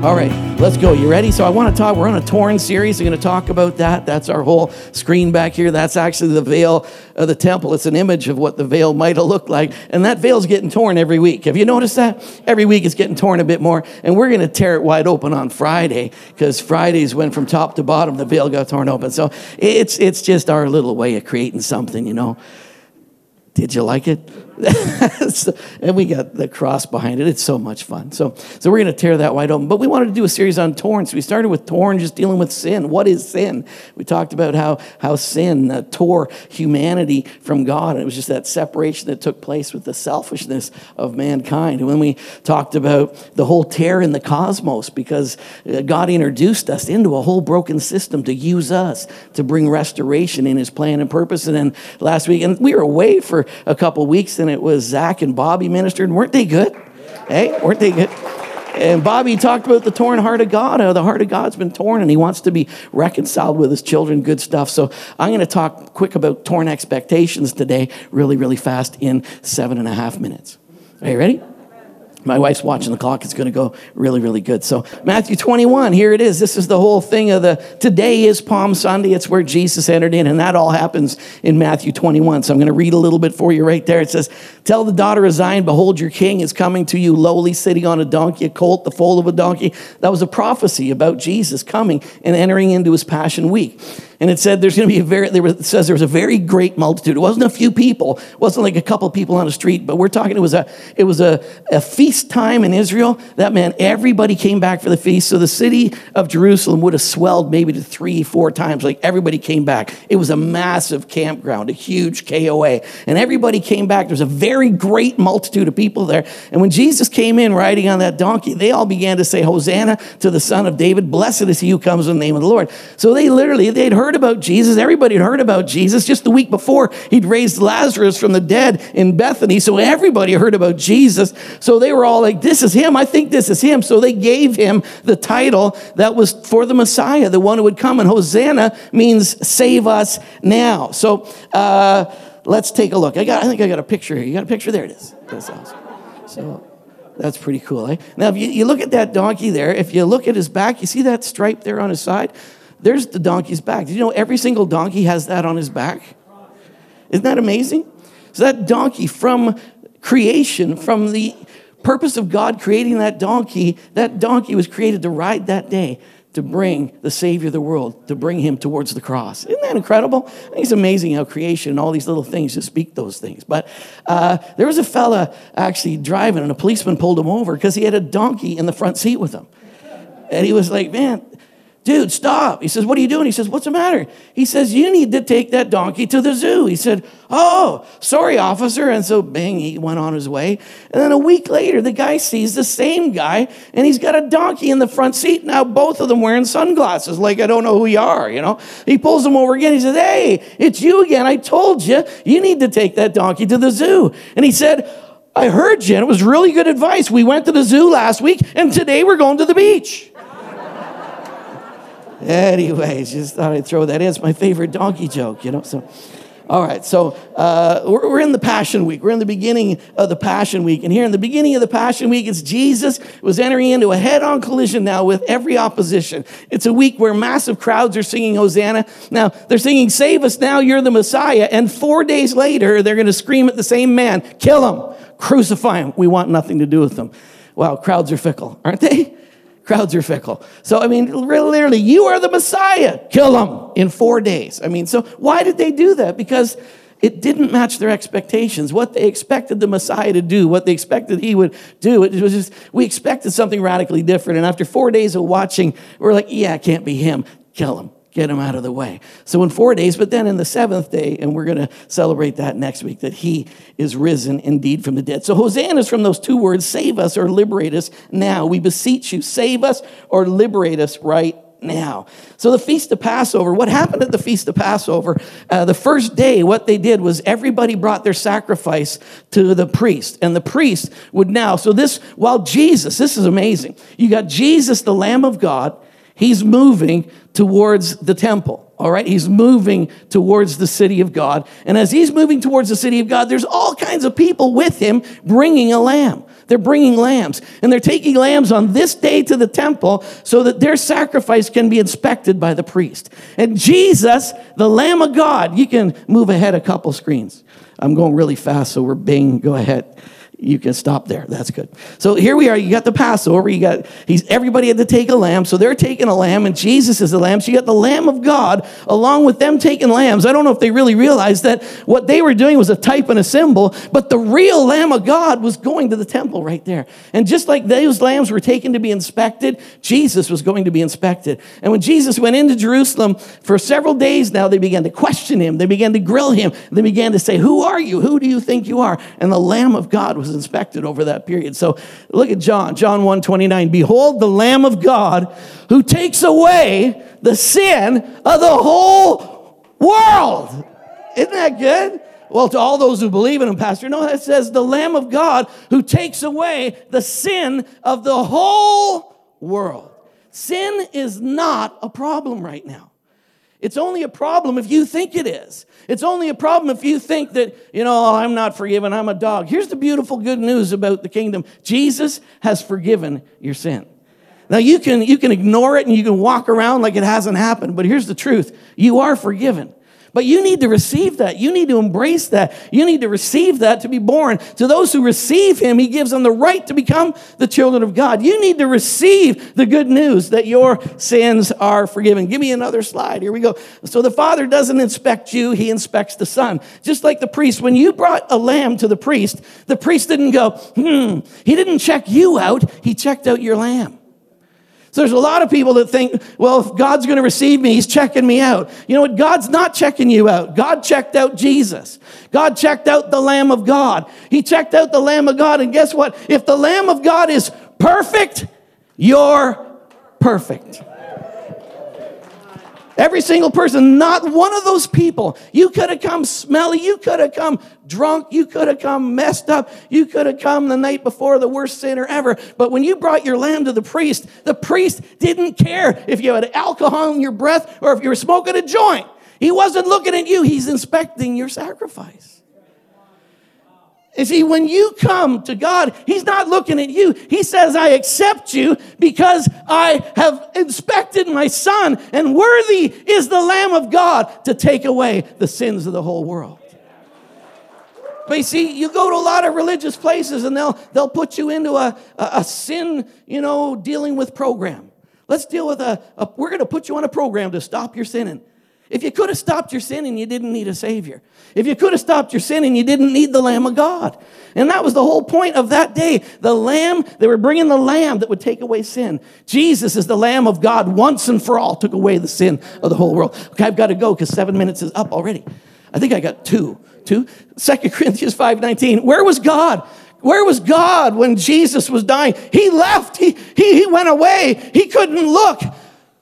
All right, let's go. You ready? So I want to talk. We're on a torn series. We're going to talk about that. That's our whole screen back here. That's actually the veil of the temple. It's an image of what the veil might have looked like. And that veil's getting torn every week. Have you noticed that? Every week it's getting torn a bit more. And we're going to tear it wide open on Friday because Fridays went from top to bottom the veil got torn open. So it's it's just our little way of creating something, you know. Did you like it? and we got the cross behind it. It's so much fun. So, so we're going to tear that wide open. But we wanted to do a series on torn. So we started with torn, just dealing with sin. What is sin? We talked about how, how sin uh, tore humanity from God. And it was just that separation that took place with the selfishness of mankind. And when we talked about the whole tear in the cosmos, because uh, God introduced us into a whole broken system to use us to bring restoration in his plan and purpose. And then last week, and we were away for a couple weeks, and and it was Zach and Bobby ministered. Weren't they good? Hey, weren't they good? And Bobby talked about the torn heart of God. How the heart of God's been torn and he wants to be reconciled with his children. Good stuff. So I'm going to talk quick about torn expectations today, really, really fast in seven and a half minutes. Are you ready? My wife's watching the clock. It's going to go really, really good. So, Matthew 21, here it is. This is the whole thing of the today is Palm Sunday. It's where Jesus entered in, and that all happens in Matthew 21. So, I'm going to read a little bit for you right there. It says, Tell the daughter of Zion, behold, your king is coming to you, lowly, sitting on a donkey, a colt, the foal of a donkey. That was a prophecy about Jesus coming and entering into his Passion Week. And it said there's going to be a very, there was, it says there was a very great multitude. It wasn't a few people. It wasn't like a couple people on the street, but we're talking, it was a, it was a, a feast time in Israel. That meant everybody came back for the feast. So the city of Jerusalem would have swelled maybe to three, four times. Like everybody came back. It was a massive campground, a huge KOA. And everybody came back. There's a very great multitude of people there. And when Jesus came in riding on that donkey, they all began to say, Hosanna to the son of David. Blessed is he who comes in the name of the Lord. So they literally, they'd heard heard about Jesus. Everybody had heard about Jesus. Just the week before, he'd raised Lazarus from the dead in Bethany. So everybody heard about Jesus. So they were all like, this is him. I think this is him. So they gave him the title that was for the Messiah, the one who would come. And Hosanna means save us now. So uh, let's take a look. I, got, I think I got a picture here. You got a picture? There it is. That's awesome. So that's pretty cool. Eh? Now, if you, you look at that donkey there, if you look at his back, you see that stripe there on his side? There's the donkey's back. Did you know every single donkey has that on his back? Isn't that amazing? So that donkey from creation, from the purpose of God creating that donkey, that donkey was created to ride that day to bring the Savior of the world, to bring him towards the cross. Isn't that incredible? I think it's amazing how creation and all these little things just speak those things. But uh, there was a fella actually driving, and a policeman pulled him over because he had a donkey in the front seat with him. And he was like, Man, dude, stop. He says, what are you doing? He says, what's the matter? He says, you need to take that donkey to the zoo. He said, oh, sorry, officer. And so, bang, he went on his way. And then a week later, the guy sees the same guy, and he's got a donkey in the front seat. Now, both of them wearing sunglasses, like, I don't know who you are, you know? He pulls them over again. He says, hey, it's you again. I told you, you need to take that donkey to the zoo. And he said, I heard you, and it was really good advice. We went to the zoo last week, and today we're going to the beach. Anyways, just thought I'd throw that in. It's my favorite donkey joke, you know. So, all right. So uh, we're, we're in the Passion Week. We're in the beginning of the Passion Week, and here in the beginning of the Passion Week, it's Jesus was entering into a head-on collision now with every opposition. It's a week where massive crowds are singing Hosanna. Now they're singing, "Save us now! You're the Messiah." And four days later, they're going to scream at the same man, "Kill him! Crucify him! We want nothing to do with him." Wow, crowds are fickle, aren't they? Crowds are fickle. So, I mean, literally, you are the Messiah. Kill them in four days. I mean, so why did they do that? Because it didn't match their expectations. What they expected the Messiah to do, what they expected he would do, it was just, we expected something radically different. And after four days of watching, we're like, yeah, it can't be him. Kill him. Get him out of the way. So in four days, but then in the seventh day, and we're going to celebrate that next week, that he is risen indeed from the dead. So Hosanna is from those two words, save us or liberate us now. We beseech you, save us or liberate us right now. So the Feast of Passover, what happened at the Feast of Passover? Uh, the first day, what they did was everybody brought their sacrifice to the priest, and the priest would now, so this, while Jesus, this is amazing, you got Jesus, the Lamb of God, He's moving towards the temple. All right. He's moving towards the city of God. And as he's moving towards the city of God, there's all kinds of people with him bringing a lamb. They're bringing lambs and they're taking lambs on this day to the temple so that their sacrifice can be inspected by the priest. And Jesus, the Lamb of God, you can move ahead a couple screens. I'm going really fast, so we're bing, go ahead you can stop there. That's good. So here we are. You got the Passover. You got he's everybody had to take a lamb. So they're taking a lamb, and Jesus is the lamb. So you got the Lamb of God along with them taking lambs. I don't know if they really realized that what they were doing was a type and a symbol, but the real Lamb of God was going to the temple right there. And just like those lambs were taken to be inspected, Jesus was going to be inspected. And when Jesus went into Jerusalem for several days now, they began to question him. They began to grill him. They began to say, "Who are you? Who do you think you are?" And the Lamb of God was inspected over that period. So look at John, John 1 29. Behold, the Lamb of God who takes away the sin of the whole world. Isn't that good? Well, to all those who believe in him, Pastor, no, that says the Lamb of God who takes away the sin of the whole world. Sin is not a problem right now. It's only a problem if you think it is. It's only a problem if you think that, you know, oh, I'm not forgiven, I'm a dog. Here's the beautiful good news about the kingdom Jesus has forgiven your sin. Now you can, you can ignore it and you can walk around like it hasn't happened, but here's the truth you are forgiven. But you need to receive that. You need to embrace that. You need to receive that to be born. To those who receive Him, He gives them the right to become the children of God. You need to receive the good news that your sins are forgiven. Give me another slide. Here we go. So the Father doesn't inspect you, He inspects the Son. Just like the priest, when you brought a lamb to the priest, the priest didn't go, hmm, He didn't check you out, He checked out your lamb. So there's a lot of people that think, well, if God's going to receive me, he's checking me out. You know what? God's not checking you out. God checked out Jesus. God checked out the Lamb of God. He checked out the Lamb of God. And guess what? If the Lamb of God is perfect, you're perfect. Every single person, not one of those people. You could have come smelly. You could have come drunk. You could have come messed up. You could have come the night before the worst sinner ever. But when you brought your lamb to the priest, the priest didn't care if you had alcohol in your breath or if you were smoking a joint. He wasn't looking at you. He's inspecting your sacrifice. You see, when you come to God, He's not looking at you. He says, I accept you because I have inspected my son, and worthy is the Lamb of God to take away the sins of the whole world. But you see, you go to a lot of religious places and they'll, they'll put you into a, a, a sin, you know, dealing with program. Let's deal with a, a we're going to put you on a program to stop your sinning. If you could have stopped your sin and you didn't need a Savior. If you could have stopped your sin and you didn't need the Lamb of God. And that was the whole point of that day. The Lamb, they were bringing the Lamb that would take away sin. Jesus is the Lamb of God once and for all, took away the sin of the whole world. Okay, I've got to go because seven minutes is up already. I think I got two. Two. Second Corinthians 5.19. Where was God? Where was God when Jesus was dying? He left. He, he, he went away. He couldn't look.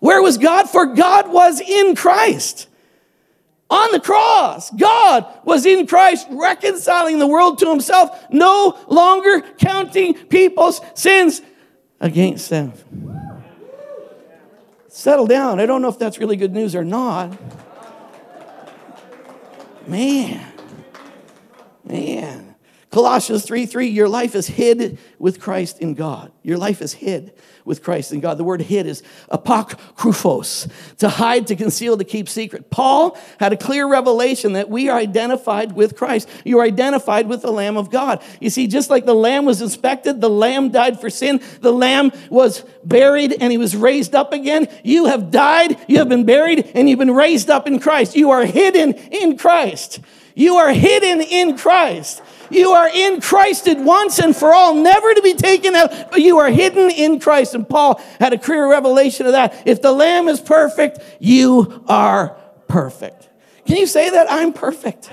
Where was God? For God was in Christ. On the cross, God was in Christ reconciling the world to himself, no longer counting people's sins against them. Settle down. I don't know if that's really good news or not. Man, man. Colossians 3 3, your life is hid with Christ in God. Your life is hid with Christ in God. The word hid is apokryphos, to hide, to conceal, to keep secret. Paul had a clear revelation that we are identified with Christ. You are identified with the Lamb of God. You see, just like the Lamb was inspected, the Lamb died for sin, the Lamb was buried and he was raised up again. You have died, you have been buried, and you've been raised up in Christ. You are hidden in Christ. You are hidden in Christ. You are in Christ at once and for all, never to be taken out, you are hidden in Christ. And Paul had a clear revelation of that. If the Lamb is perfect, you are perfect. Can you say that? I'm perfect.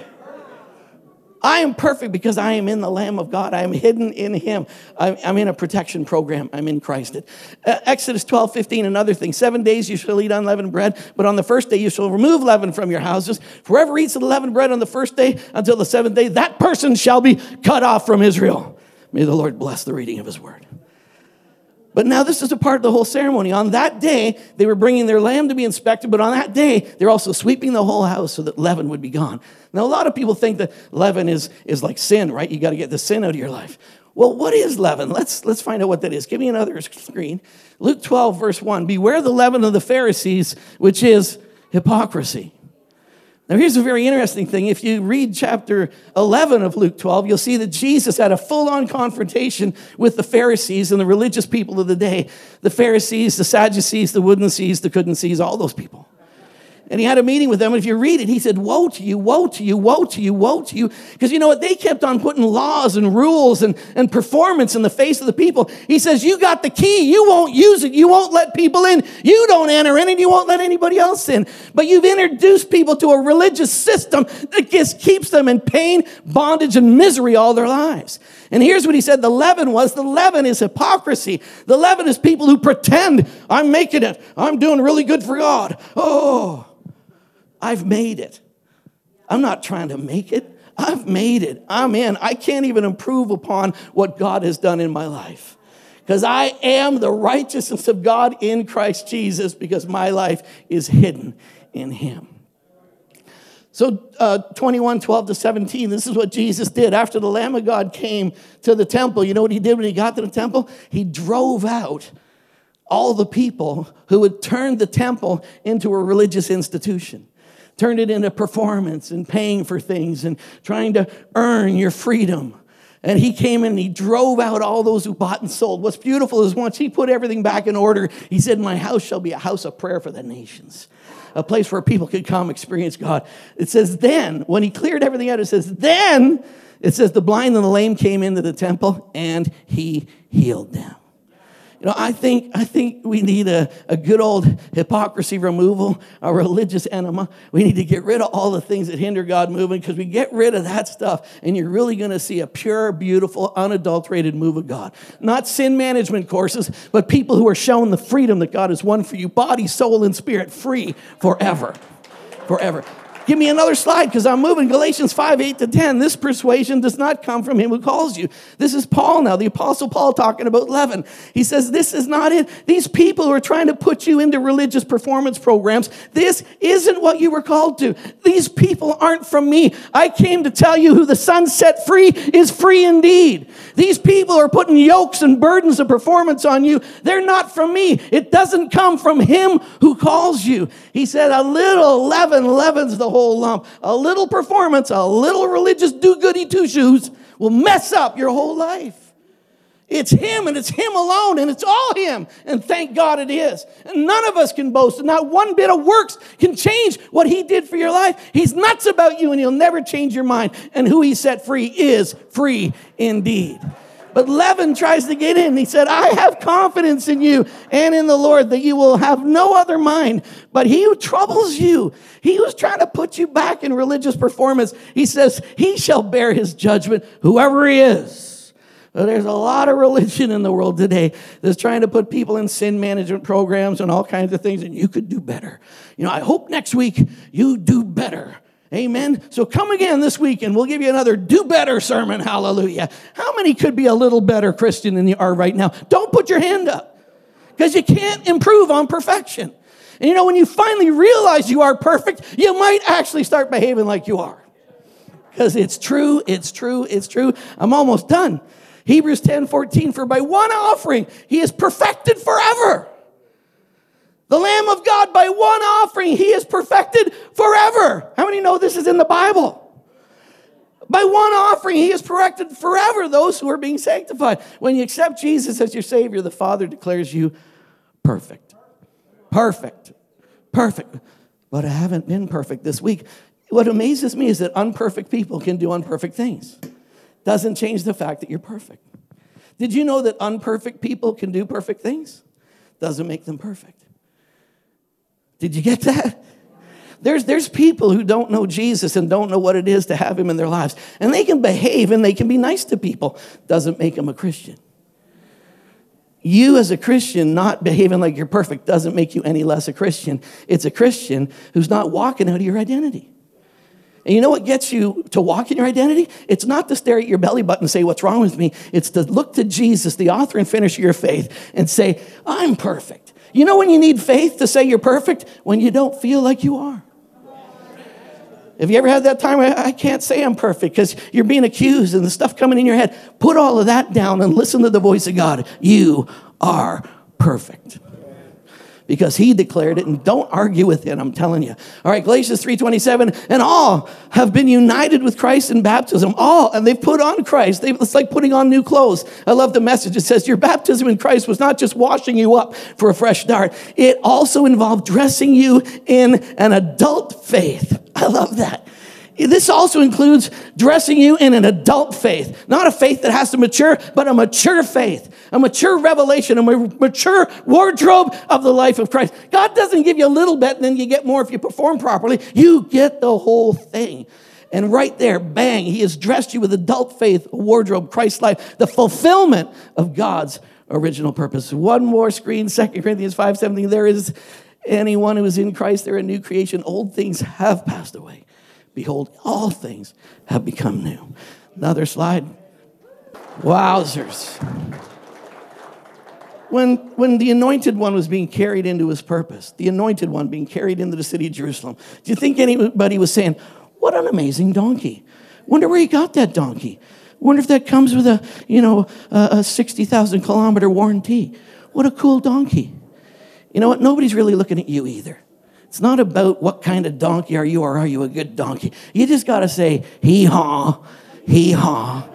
I am perfect because I am in the Lamb of God. I am hidden in Him. I'm, in a protection program. I'm in Christ. Uh, Exodus 12, 15, another thing. Seven days you shall eat unleavened bread, but on the first day you shall remove leaven from your houses. Whoever eats the leavened bread on the first day until the seventh day, that person shall be cut off from Israel. May the Lord bless the reading of His word. But now this is a part of the whole ceremony. On that day, they were bringing their lamb to be inspected, but on that day, they're also sweeping the whole house so that leaven would be gone. Now, a lot of people think that leaven is, is like sin, right? You got to get the sin out of your life. Well, what is leaven? Let's, let's find out what that is. Give me another screen. Luke 12, verse 1. Beware the leaven of the Pharisees, which is hypocrisy. Now, here's a very interesting thing. If you read chapter 11 of Luke 12, you'll see that Jesus had a full on confrontation with the Pharisees and the religious people of the day the Pharisees, the Sadducees, the wouldn't sees, the couldn't sees, all those people and he had a meeting with them. And if you read it, he said, Woe to you, woe to you, woe to you, woe to you. Because you know what? They kept on putting laws and rules and, and performance in the face of the people. He says, You got the key. You won't use it. You won't let people in. You don't enter in and you won't let anybody else in. But you've introduced people to a religious system that just keeps them in pain, bondage, and misery all their lives. And here's what he said the leaven was the leaven is hypocrisy. The leaven is people who pretend, I'm making it, I'm doing really good for God. Oh. I've made it. I'm not trying to make it. I've made it. I'm in. I can't even improve upon what God has done in my life. Because I am the righteousness of God in Christ Jesus because my life is hidden in Him. So, uh, 21, 12 to 17, this is what Jesus did. After the Lamb of God came to the temple, you know what he did when he got to the temple? He drove out all the people who had turned the temple into a religious institution turned it into performance and paying for things and trying to earn your freedom. And he came and he drove out all those who bought and sold. What's beautiful is once he put everything back in order, he said, My house shall be a house of prayer for the nations, a place where people could come experience God. It says, Then, when he cleared everything out, it says, Then, it says, the blind and the lame came into the temple and he healed them. You know, I think, I think we need a, a good old hypocrisy removal, a religious enema. We need to get rid of all the things that hinder God moving because we get rid of that stuff and you're really going to see a pure, beautiful, unadulterated move of God. Not sin management courses, but people who are shown the freedom that God has won for you, body, soul, and spirit, free forever. Forever. Give me another slide because I'm moving. Galatians 5 8 to 10. This persuasion does not come from him who calls you. This is Paul now, the Apostle Paul talking about leaven. He says, This is not it. These people who are trying to put you into religious performance programs, this isn't what you were called to. These people aren't from me. I came to tell you who the Son set free is free indeed. These people are putting yokes and burdens of performance on you. They're not from me. It doesn't come from him who calls you. He said, A little leaven leavens the whole lump. A little performance, a little religious do goody two shoes will mess up your whole life. It's Him and it's Him alone and it's all Him. And thank God it is. And none of us can boast. And not one bit of works can change what He did for your life. He's nuts about you and He'll never change your mind. And who He set free is free indeed. But leaven tries to get in. He said, I have confidence in you and in the Lord that you will have no other mind. But he who troubles you, he who's trying to put you back in religious performance, he says, he shall bear his judgment, whoever he is. There's a lot of religion in the world today that's trying to put people in sin management programs and all kinds of things, and you could do better. You know, I hope next week you do better. Amen. So come again this week and we'll give you another do better sermon. Hallelujah. How many could be a little better Christian than you are right now? Don't put your hand up because you can't improve on perfection. And you know, when you finally realize you are perfect, you might actually start behaving like you are. Because it's true, it's true, it's true. I'm almost done. Hebrews 10 14, for by one offering he is perfected forever. The Lamb of God, by one offering, he is perfected forever. How many know this is in the Bible? By one offering, he is perfected forever those who are being sanctified. When you accept Jesus as your Savior, the Father declares you perfect. Perfect. Perfect. But I haven't been perfect this week. What amazes me is that unperfect people can do unperfect things. doesn't change the fact that you're perfect. Did you know that unperfect people can do perfect things? Doesn't make them perfect. Did you get that? There's, there's people who don't know Jesus and don't know what it is to have him in their lives. And they can behave and they can be nice to people. Doesn't make them a Christian. You, as a Christian, not behaving like you're perfect doesn't make you any less a Christian. It's a Christian who's not walking out of your identity. And you know what gets you to walk in your identity? It's not to stare at your belly button and say, What's wrong with me? It's to look to Jesus, the author and finisher of your faith, and say, I'm perfect. You know when you need faith to say you're perfect? When you don't feel like you are. Have you ever had that time? I can't say I'm perfect because you're being accused and the stuff coming in your head. Put all of that down and listen to the voice of God. You are perfect because he declared it and don't argue with it i'm telling you. All right galatians 3.27 and all have been united with christ in baptism. All and they've put on christ. They, it's like putting on new clothes. I love the message. It says your baptism in christ was not just washing you up for a fresh start it also involved dressing you in an adult faith. I love that this also includes dressing you in an adult faith, not a faith that has to mature, but a mature faith, a mature revelation, a mature wardrobe of the life of Christ. God doesn't give you a little bit and then you get more if you perform properly. You get the whole thing. And right there, bang, he has dressed you with adult faith, a wardrobe, Christ life, the fulfillment of God's original purpose. One more screen, 2 Corinthians 5 17. There is anyone who is in Christ, they're a new creation. Old things have passed away. Behold, all things have become new. Another slide. Wowzers. When, when the anointed one was being carried into his purpose, the anointed one being carried into the city of Jerusalem, do you think anybody was saying, What an amazing donkey? Wonder where he got that donkey. Wonder if that comes with a, you know, a, a 60,000 kilometer warranty. What a cool donkey. You know what? Nobody's really looking at you either. It's not about what kind of donkey are you or are you a good donkey. You just got to say, hee haw, hee haw.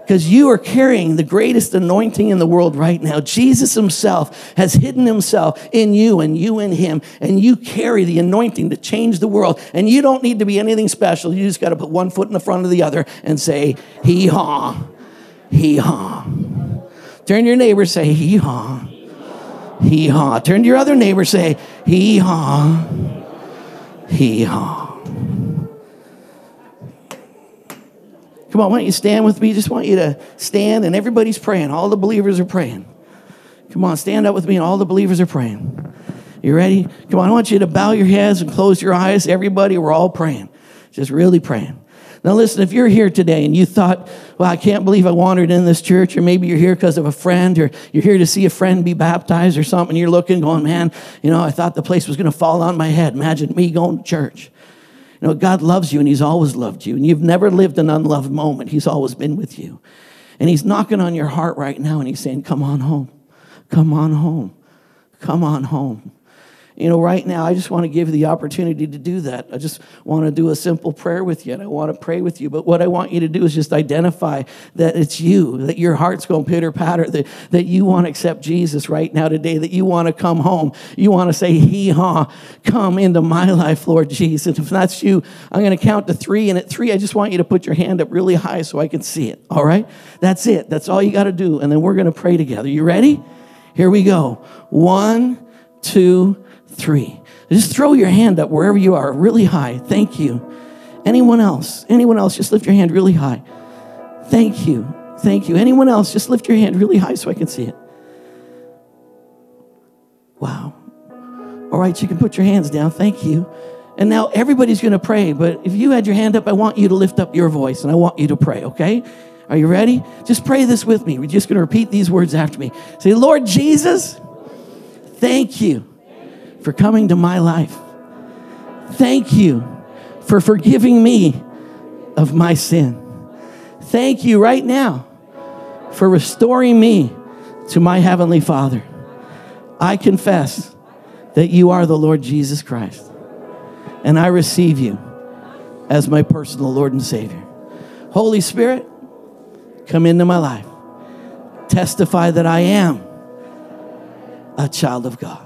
Because you are carrying the greatest anointing in the world right now. Jesus himself has hidden himself in you and you in him. And you carry the anointing to change the world. And you don't need to be anything special. You just got to put one foot in the front of the other and say, hee haw, hee haw. Turn your neighbor, say, hee haw. Hee haw. Turn to your other neighbor, say, hee haw. Hee haw. Come on, why don't you stand with me? Just want you to stand, and everybody's praying. All the believers are praying. Come on, stand up with me, and all the believers are praying. You ready? Come on, I want you to bow your heads and close your eyes. Everybody, we're all praying. Just really praying. Now, listen, if you're here today and you thought, well, I can't believe I wandered in this church, or maybe you're here because of a friend, or you're here to see a friend be baptized or something, you're looking, going, man, you know, I thought the place was going to fall on my head. Imagine me going to church. You know, God loves you and He's always loved you, and you've never lived an unloved moment. He's always been with you. And He's knocking on your heart right now and He's saying, Come on home. Come on home. Come on home. You know, right now, I just want to give you the opportunity to do that. I just want to do a simple prayer with you, and I want to pray with you. But what I want you to do is just identify that it's you, that your heart's going pitter patter, that, that you want to accept Jesus right now today, that you want to come home. You want to say, Hee haw, come into my life, Lord Jesus. If that's you, I'm going to count to three. And at three, I just want you to put your hand up really high so I can see it. All right? That's it. That's all you got to do. And then we're going to pray together. You ready? Here we go. One, two, three. Just throw your hand up wherever you are, really high. Thank you. Anyone else? Anyone else? Just lift your hand really high. Thank you. Thank you. Anyone else? Just lift your hand really high so I can see it. Wow. All right, you can put your hands down. Thank you. And now everybody's going to pray, but if you had your hand up, I want you to lift up your voice and I want you to pray, okay? Are you ready? Just pray this with me. We're just going to repeat these words after me. Say, Lord Jesus, thank you for coming to my life. Thank you for forgiving me of my sin. Thank you right now for restoring me to my Heavenly Father. I confess that you are the Lord Jesus Christ, and I receive you as my personal Lord and Savior. Holy Spirit, come into my life. Testify that I am a child of God.